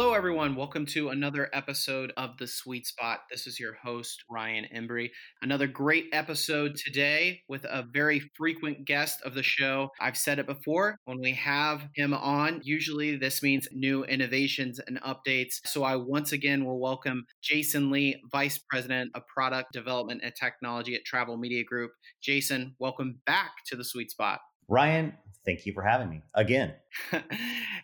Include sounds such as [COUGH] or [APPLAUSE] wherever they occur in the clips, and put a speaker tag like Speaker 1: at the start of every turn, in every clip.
Speaker 1: Hello, everyone. Welcome to another episode of The Sweet Spot. This is your host, Ryan Embry. Another great episode today with a very frequent guest of the show. I've said it before when we have him on, usually this means new innovations and updates. So I once again will welcome Jason Lee, Vice President of Product Development and Technology at Travel Media Group. Jason, welcome back to The Sweet Spot.
Speaker 2: Ryan, thank you for having me again. [LAUGHS]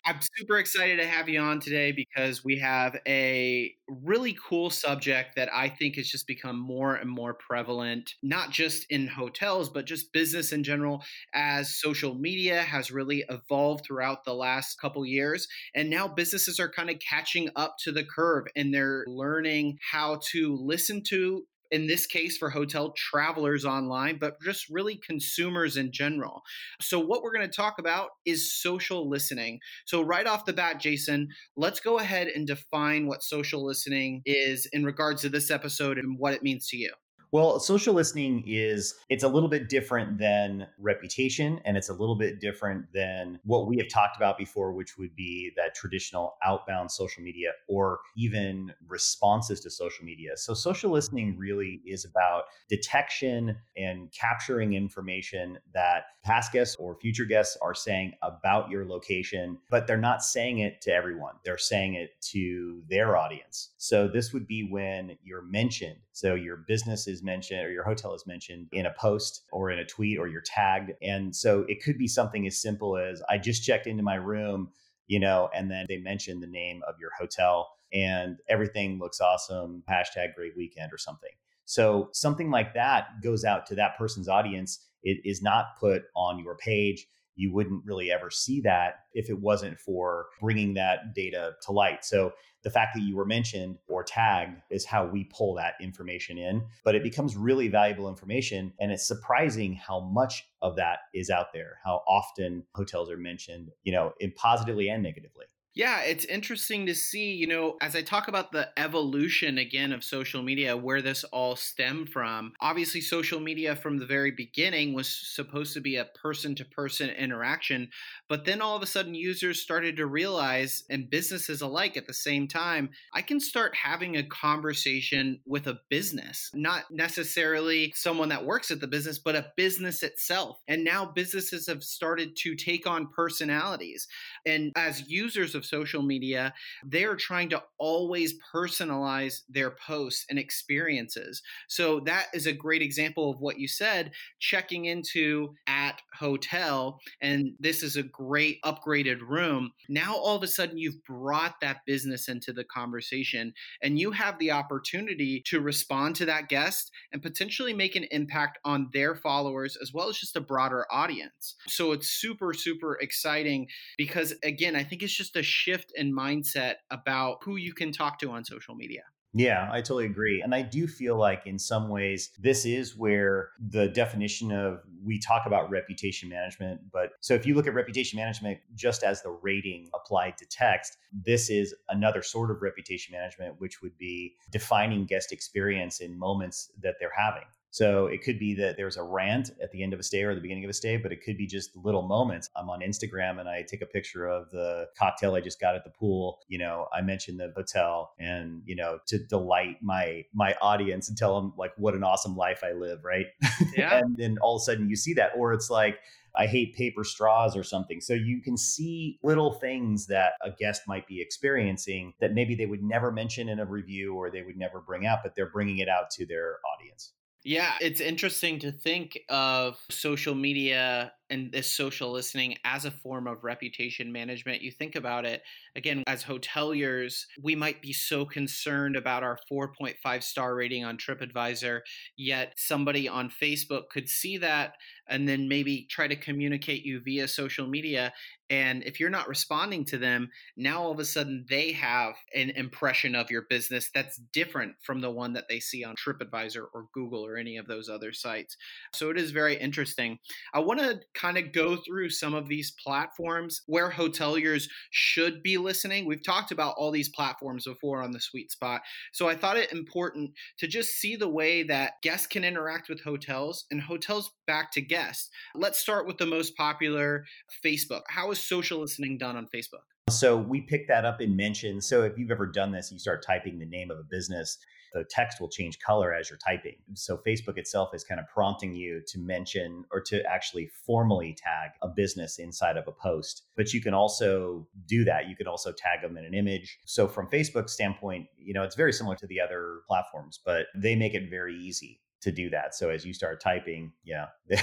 Speaker 1: I'm super excited to have you on today because we have a really cool subject that I think has just become more and more prevalent, not just in hotels, but just business in general, as social media has really evolved throughout the last couple years. And now businesses are kind of catching up to the curve and they're learning how to listen to in this case for hotel travelers online, but just really consumers in general. So, what we're going to talk about is social listening. So, right off the bat, Jason, let's go ahead and define what social listening is in regards to this episode and what it means to you.
Speaker 2: Well, social listening is it's a little bit different than reputation and it's a little bit different than what we have talked about before which would be that traditional outbound social media or even responses to social media. So social listening really is about detection and capturing information that past guests or future guests are saying about your location, but they're not saying it to everyone. They're saying it to their audience. So this would be when you're mentioned. So your business is mentioned or your hotel is mentioned in a post or in a tweet or you're tagged. And so it could be something as simple as I just checked into my room, you know, and then they mention the name of your hotel and everything looks awesome, hashtag great weekend or something. So something like that goes out to that person's audience. It is not put on your page you wouldn't really ever see that if it wasn't for bringing that data to light. So the fact that you were mentioned or tagged is how we pull that information in, but it becomes really valuable information. And it's surprising how much of that is out there, how often hotels are mentioned, you know, in positively and negatively.
Speaker 1: Yeah, it's interesting to see, you know, as I talk about the evolution again of social media, where this all stemmed from. Obviously, social media from the very beginning was supposed to be a person to person interaction, but then all of a sudden users started to realize, and businesses alike at the same time, I can start having a conversation with a business, not necessarily someone that works at the business, but a business itself. And now businesses have started to take on personalities. And as users of social media, they're trying to always personalize their posts and experiences. So that is a great example of what you said, checking into at hotel, and this is a great upgraded room. Now all of a sudden you've brought that business into the conversation and you have the opportunity to respond to that guest and potentially make an impact on their followers as well as just a broader audience. So it's super, super exciting because again, I think it's just a shift in mindset about who you can talk to on social media.
Speaker 2: Yeah, I totally agree. And I do feel like in some ways, this is where the definition of we talk about reputation management. But so if you look at reputation management just as the rating applied to text, this is another sort of reputation management, which would be defining guest experience in moments that they're having. So it could be that there's a rant at the end of a stay or the beginning of a stay, but it could be just little moments. I'm on Instagram and I take a picture of the cocktail I just got at the pool. You know, I mentioned the hotel and, you know, to delight my my audience and tell them like what an awesome life I live, right? [LAUGHS] Yeah. and then all of a sudden you see that. Or it's like, I hate paper straws or something. So you can see little things that a guest might be experiencing that maybe they would never mention in a review or they would never bring out, but they're bringing it out to their audience.
Speaker 1: Yeah, it's interesting to think of social media and this social listening as a form of reputation management. You think about it again, as hoteliers, we might be so concerned about our 4.5 star rating on TripAdvisor, yet somebody on Facebook could see that and then maybe try to communicate you via social media. And if you're not responding to them, now all of a sudden they have an impression of your business that's different from the one that they see on TripAdvisor or Google or any of those other sites. So it is very interesting. I want to kind of go through some of these platforms where hoteliers should be listening. We've talked about all these platforms before on the sweet spot. So I thought it important to just see the way that guests can interact with hotels and hotels back to guests. Let's start with the most popular Facebook. How is social listening done on Facebook?
Speaker 2: So we pick that up in mentions. So if you've ever done this, you start typing the name of a business, the text will change color as you're typing. So Facebook itself is kind of prompting you to mention or to actually formally tag a business inside of a post. But you can also do that. You can also tag them in an image. So from Facebook's standpoint, you know, it's very similar to the other platforms, but they make it very easy to do that. So as you start typing, yeah, [LAUGHS] it,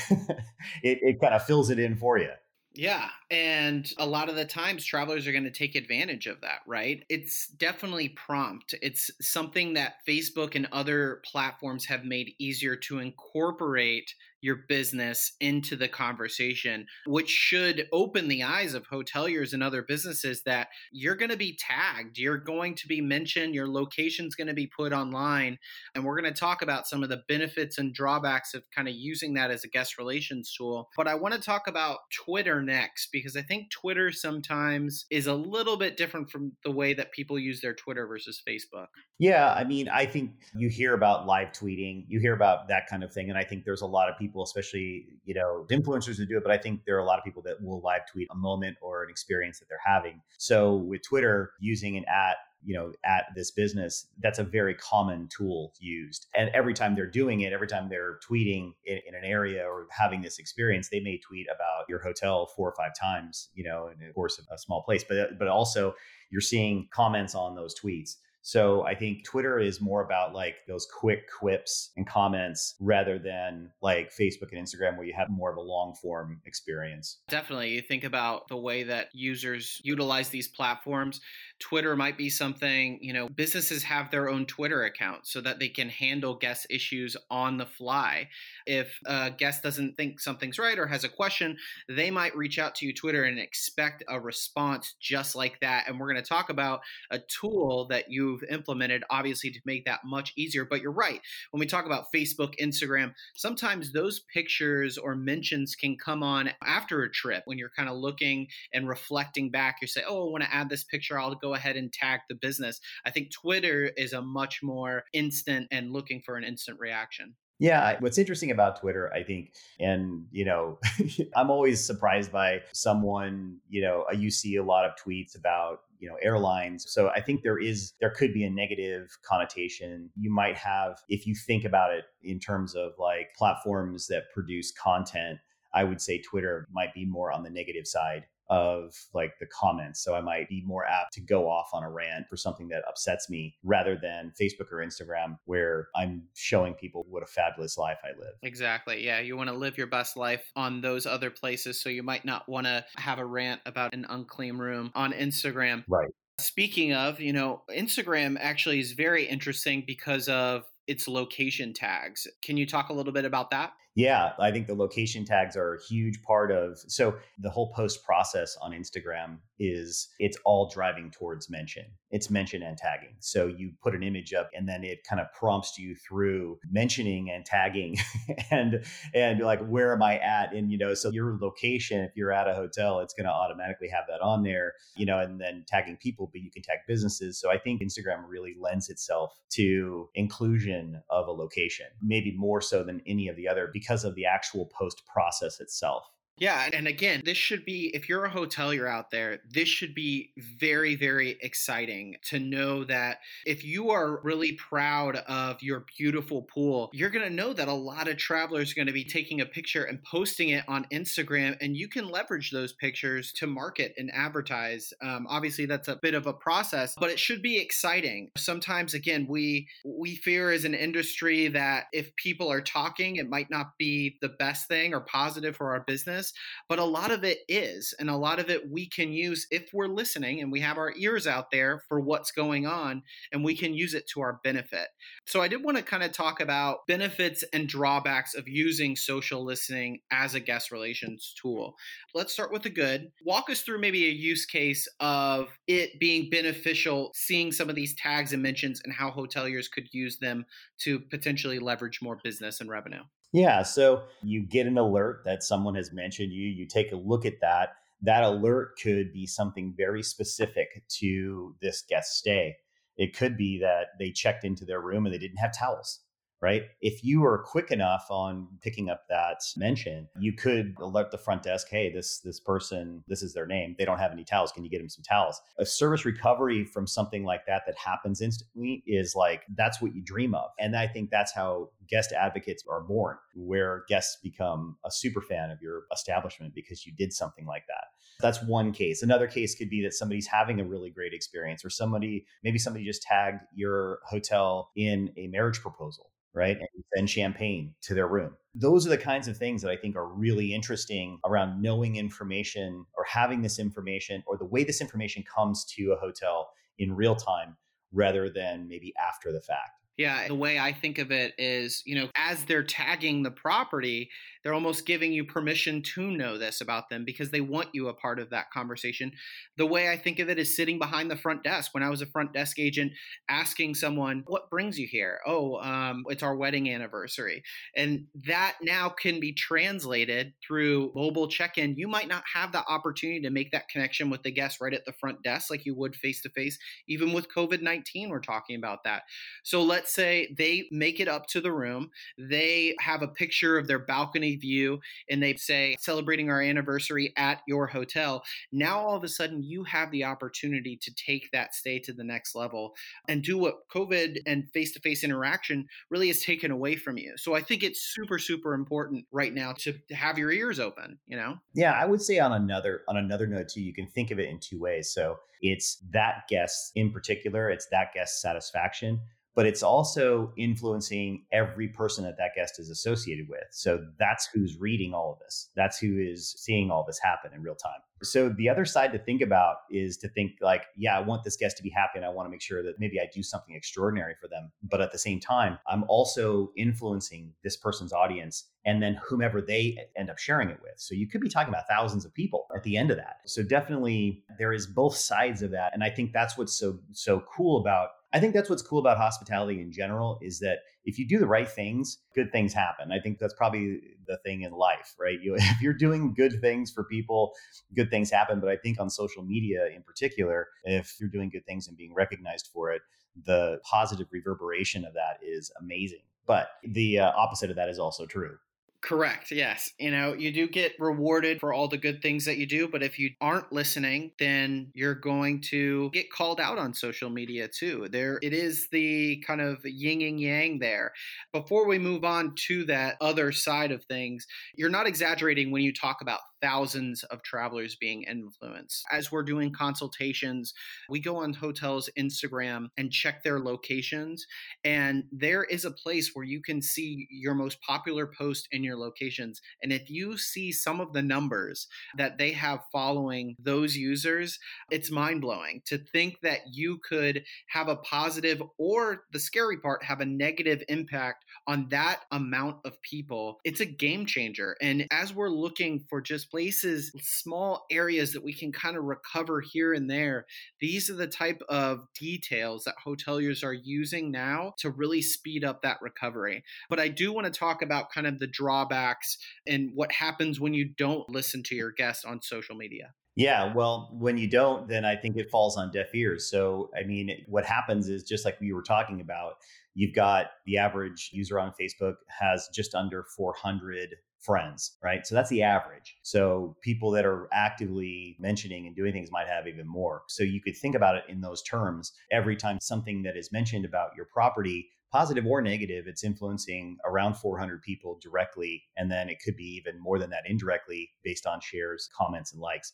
Speaker 2: it kind of fills it in for you.
Speaker 1: Yeah. And a lot of the times travelers are going to take advantage of that, right? It's definitely prompt. It's something that Facebook and other platforms have made easier to incorporate your business into the conversation, which should open the eyes of hoteliers and other businesses that you're going to be tagged, you're going to be mentioned, your location's going to be put online. And we're going to talk about some of the benefits and drawbacks of kind of using that as a guest relations tool. But I want to talk about Twitter next because I think Twitter sometimes is a little bit different from the way that people use their Twitter versus Facebook.
Speaker 2: Yeah. I mean, I think you hear about live tweeting, you hear about that kind of thing. And I think there's a lot of people people, especially, you know, influencers who do it, but I think there are a lot of people that will live tweet a moment or an experience that they're having. So with Twitter, using an at you know at this business that's a very common tool used. And every time they're doing it every time they're tweeting in, in, an area or having this experience they may tweet about your hotel four or five times you know in the course of a small place. But but also you're seeing comments on those tweets so I think Twitter is more about like those quick quips and comments rather than like Facebook and Instagram where you have more of a long form experience.
Speaker 1: Definitely. You think about the way that users utilize these platforms. Twitter might be something, you know, businesses have their own Twitter account so that they can handle guest issues on the fly. If a guest doesn't think something's right or has a question, they might reach out to you Twitter and expect a response just like that. And we're going to talk about a tool that you you've implemented, obviously, to make that much easier. But you're right. When we talk about Facebook, Instagram, sometimes those pictures or mentions can come on after a trip when you're kind of looking and reflecting back. You say, oh, I want to add this picture. I'll go ahead and tag the business. I think Twitter is a much more instant and looking for an instant reaction.
Speaker 2: Yeah, what's interesting about Twitter, I think, and you know, [LAUGHS] I'm always surprised by someone, you know, you see a lot of tweets about you know airlines so i think there is there could be a negative connotation you might have if you think about it in terms of like platforms that produce content i would say twitter might be more on the negative side of like the comments. So I might be more apt to go off on a rant for something that upsets me rather than Facebook or Instagram where I'm showing people what a fabulous life I live.
Speaker 1: Exactly. Yeah. You want to live your best life on those other places. So you might not want to have a rant about an unclean room on Instagram.
Speaker 2: Right.
Speaker 1: Speaking of, you know, Instagram actually is very interesting because of its location tags. Can you talk a little bit about that?
Speaker 2: Yeah, I think the location tags are a huge part of so the whole post process on Instagram is it's all driving towards mention. It's mention and tagging. So you put an image up and then it kind of prompts you through mentioning and tagging [LAUGHS] and and like where am I at? And you know, so your location, if you're at a hotel, it's gonna automatically have that on there, you know, and then tagging people, but you can tag businesses. So I think Instagram really lends itself to inclusion of a location, maybe more so than any of the other because of the actual post process itself.
Speaker 1: Yeah, and again, this should be if you're a hotelier out there, this should be very very exciting to know that if you are really proud of your beautiful pool, you're going to know that a lot of travelers are going to be taking a picture and posting it on Instagram and you can leverage those pictures to market and advertise. Um, obviously that's a bit of a process, but it should be exciting. Sometimes again, we we fear as an industry that if people are talking, it might not be the best thing or positive for our business but a lot of it is. And a lot of it we can use if we're listening and we have our ears out there for what's going on and we can use it to our benefit. So I did want to kind of talk about benefits and drawbacks of using social listening as a guest relations tool. Let's start with the good. Walk us through maybe a use case of it being beneficial, seeing some of these tags and mentions and how hoteliers could use them to potentially leverage more business and revenue.
Speaker 2: Yeah. So you get an alert that someone has mentioned you, you take a look at that. That alert could be something very specific to this guest stay. It could be that they checked into their room and they didn't have towels right? If you are quick enough on picking up that mention, you could alert the front desk, hey, this this person, this is their name. They don't have any towels. Can you get them some towels? A service recovery from something like that that happens instantly is like that's what you dream of. And I think that's how guest advocates are born, where guests become a super fan of your establishment because you did something like that. That's one case. Another case could be that somebody's having a really great experience or somebody maybe somebody just tagged your hotel in a marriage proposal right? And send champagne to their room. Those are the kinds of things that I think are really interesting around knowing information or having this information or the way this information comes to a hotel in real time rather than maybe after the fact.
Speaker 1: Yeah, the way I think of it is, you know, as they're tagging the property, they're almost giving you permission to know this about them because they want you a part of that conversation. The way I think of it is sitting behind the front desk. When I was a front desk agent, asking someone, What brings you here? Oh, um, it's our wedding anniversary. And that now can be translated through mobile check in. You might not have the opportunity to make that connection with the guest right at the front desk like you would face to face. Even with COVID 19, we're talking about that. So let's say they make it up to the room, they have a picture of their balcony view and they say celebrating our anniversary at your hotel, now all of a sudden you have the opportunity to take that stay to the next level and do what COVID and face to face interaction really has taken away from you. So I think it's super, super important right now to, to have your ears open, you know?
Speaker 2: Yeah, I would say on another on another note too, you can think of it in two ways. So it's that guest in particular, it's that guest satisfaction but it's also influencing every person that that guest is associated with. So that's who's reading all of this. That's who is seeing all this happen in real time. So the other side to think about is to think like, yeah, I want this guest to be happy and I want to make sure that maybe I do something extraordinary for them. But at the same time, I'm also influencing this person's audience and then whomever they end up sharing it with. So you could be talking about thousands of people at the end of that. So definitely there is both sides of that. And I think that's what's so so cool about I think that's what's cool about hospitality in general is that if you do the right things, good things happen. I think that's probably the thing in life, right? You, [LAUGHS] if you're doing good things for people, good things happen. But I think on social media in particular, if you're doing good things and being recognized for it, the positive reverberation of that is amazing. But the uh, opposite of that is also true.
Speaker 1: Correct. Yes. You know, you do get rewarded for all the good things that you do, but if you aren't listening, then you're going to get called out on social media too. There it is the kind of yin and yang there. Before we move on to that other side of things, you're not exaggerating when you talk about thousands of travelers being influenced. As we're doing consultations, we go on hotels' Instagram and check their locations. And there is a place where you can see your most popular post in your locations. And if you see some of the numbers that they have following those users, it's mind blowing to think that you could have a positive or the scary part, have a negative impact on that amount of people. It's a game changer. And as we're looking for just places, small areas that we can kind of recover here and there. These are the type of details that hoteliers are using now to really speed up that recovery. But I do want to talk about kind of the drawbacks and what happens when you don't listen to your guests on social media.
Speaker 2: Yeah, well, when you don't, then I think it falls on deaf ears. So, I mean, what happens is just like we were talking about, you've got the average user on Facebook has just under 400 friends, right? So that's the average. So people that are actively mentioning and doing things might have even more. So you could think about it in those terms. Every time something that is mentioned about your property, positive or negative, it's influencing around 400 people directly. And then it could be even more than that indirectly based on shares, comments, and likes.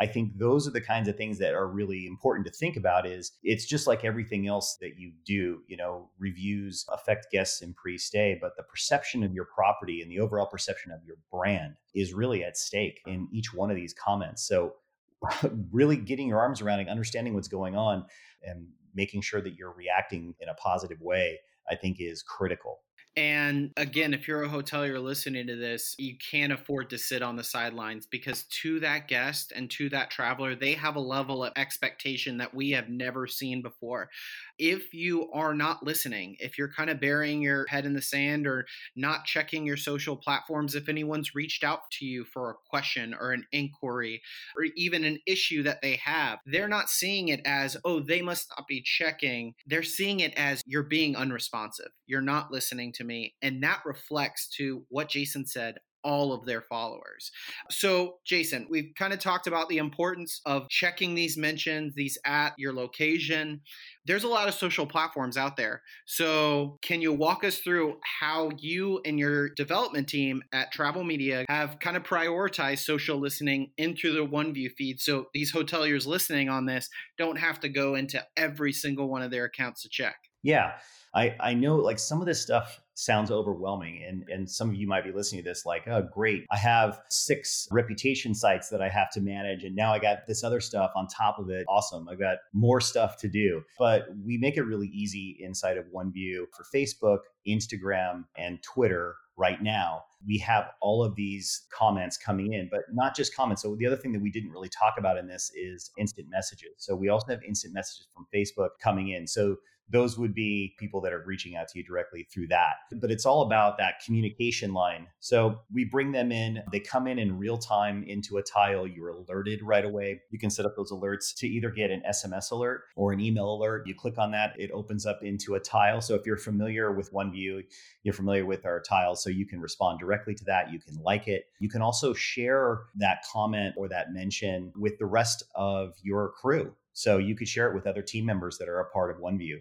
Speaker 2: I think those are the kinds of things that are really important to think about is it's just like everything else that you do, you know, reviews affect guests in pre-stay, but the perception of your property and the overall perception of your brand is really at stake in each one of these comments. So [LAUGHS] really getting your arms around and understanding what's going on and making sure that you're reacting in a positive way, I think is critical.
Speaker 1: And again, if you're a hotelier listening to this, you can't afford to sit on the sidelines because to that guest and to that traveler, they have a level of expectation that we have never seen before. If you are not listening, if you're kind of burying your head in the sand or not checking your social platforms, if anyone's reached out to you for a question or an inquiry or even an issue that they have, they're not seeing it as, oh, they must not be checking. They're seeing it as you're being unresponsive. You're not listening to me. And that reflects to what Jason said all of their followers. So, Jason, we've kind of talked about the importance of checking these mentions, these at your location. There's a lot of social platforms out there. So, can you walk us through how you and your development team at Travel Media have kind of prioritized social listening into the OneView feed so these hoteliers listening on this don't have to go into every single one of their accounts to check?
Speaker 2: Yeah. I, I know like some of this stuff sounds overwhelming and and some of you might be listening to this like oh great i have six reputation sites that i have to manage and now i got this other stuff on top of it awesome i've got more stuff to do. But we make it really easy inside of oneview for facebook instagram and twitter right now. We have all of these comments coming in but not just comments. So the other thing that we didn't really talk about in this is instant messages. So we also have instant messages from facebook coming in. So those would be people that are reaching out to you directly through that. But it's all about that communication line. So we bring them in, they come in in real time into a tile. You're alerted right away. You can set up those alerts to either get an SMS alert or an email alert. You click on that, it opens up into a tile. So if you're familiar with OneView, you're familiar with our tiles. So you can respond directly to that. You can like it. You can also share that comment or that mention with the rest of your crew. So you could share it with other team members that are a part of OneView.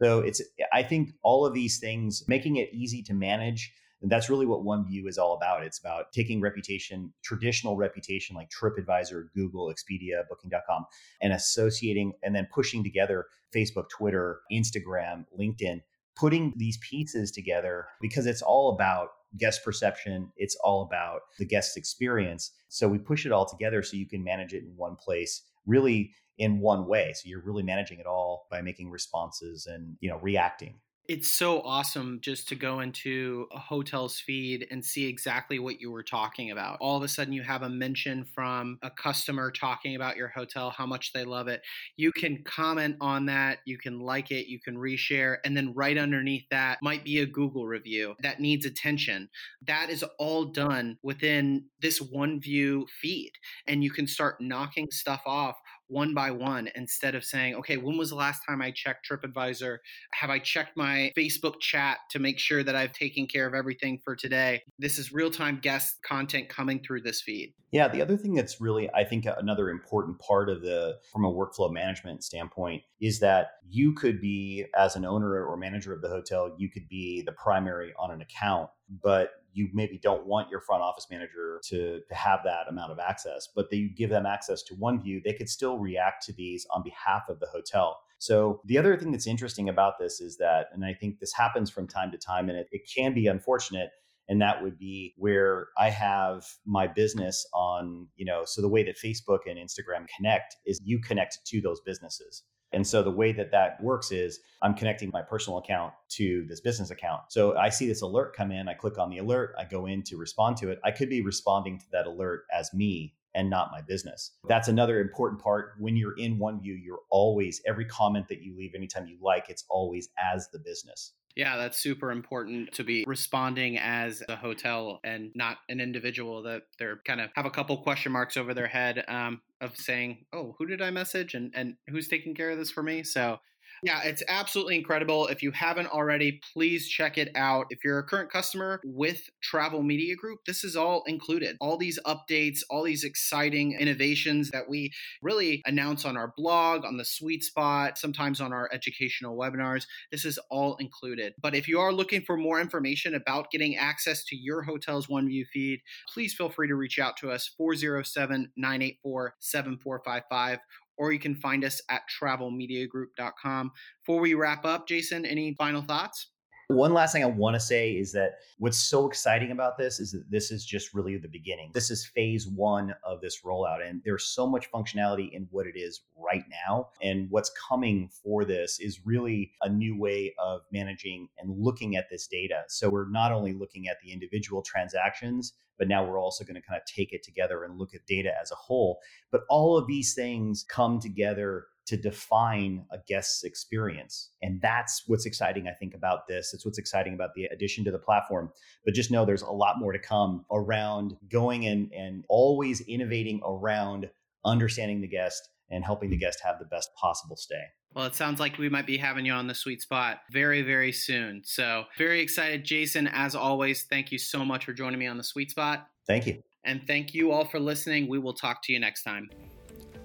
Speaker 2: So it's, I think all of these things, making it easy to manage. And that's really what OneView is all about. It's about taking reputation, traditional reputation like TripAdvisor, Google, Expedia, Booking.com, and associating and then pushing together Facebook, Twitter, Instagram, LinkedIn, putting these pieces together because it's all about guest perception. It's all about the guest experience. So we push it all together so you can manage it in one place. Really in one way. So you're really managing it all by making responses and, you know, reacting.
Speaker 1: It's so awesome just to go into a hotel's feed and see exactly what you were talking about. All of a sudden, you have a mention from a customer talking about your hotel, how much they love it. You can comment on that, you can like it, you can reshare, and then right underneath that might be a Google review that needs attention. That is all done within this OneView feed. And you can start knocking stuff off one by one instead of saying, okay, when was the last time I checked TripAdvisor? Have I checked my Facebook chat to make sure that I've taken care of everything for today? This is real time guest content coming through this feed.
Speaker 2: Yeah, the other thing that's really, I think, another important part of the, from a workflow management standpoint, is that you could be, as an owner or manager of the hotel, you could be the primary on an account, but you maybe don't want your front office manager to, to have that amount of access, but they give them access to OneView, they could still react to these on behalf of the hotel. So the other thing that's interesting about this is that, and I think this happens from time to time, and it, it can be unfortunate, and that would be where I have my business on, you know, so the way that Facebook and Instagram connect is you connect to those businesses. And so the way that that works is I'm connecting my personal account to this business account. So I see this alert come in, I click on the alert, I go in to respond to it. I could be responding to that alert as me and not my business. That's another important part. When you're in OneView, you're always, every comment that you leave, anytime you like, it's always as the business.
Speaker 1: Yeah, that's super important to be responding as a hotel and not an individual that they're kind of have a couple question marks over their head um, of saying, "Oh, who did I message and and who's taking care of this for me?" So yeah, it's absolutely incredible. If you haven't already, please check it out. If you're a current customer with Travel Media Group, this is all included. All these updates, all these exciting innovations that we really announce on our blog, on the sweet spot, sometimes on our educational webinars. This is all included. But if you are looking for more information about getting access to your hotel's OneView feed, please feel free to reach out to us 407 984 7455 or you can find us at travelmediagroup.com. Before we wrap up, Jason, any final thoughts?
Speaker 2: One last thing I want to say is that what's so exciting about this is that this is just really the beginning. This is phase one of this rollout, and there's so much functionality in what it is right now. And what's coming for this is really a new way of managing and looking at this data. So we're not only looking at the individual transactions, but now we're also going to kind of take it together and look at data as a whole. But all of these things come together to define a guest's experience. And that's what's exciting, I think, about this. It's what's exciting about the addition to the platform. But just know there's a lot more to come around going and, and always innovating around understanding the guest and helping the guest have the best possible stay.
Speaker 1: Well, it sounds like we might be having you on the sweet spot very, very soon. So, very excited. Jason, as always, thank you so much for joining me on the sweet spot.
Speaker 2: Thank you.
Speaker 1: And thank you all for listening. We will talk to you next time.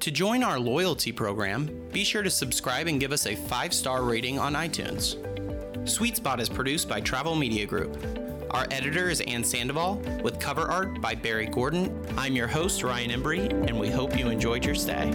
Speaker 1: To join our loyalty program, be sure to subscribe and give us a five star rating on iTunes. Sweet Spot is produced by Travel Media Group. Our editor is Ann Sandoval, with cover art by Barry Gordon. I'm your host, Ryan Embry, and we hope you enjoyed your stay.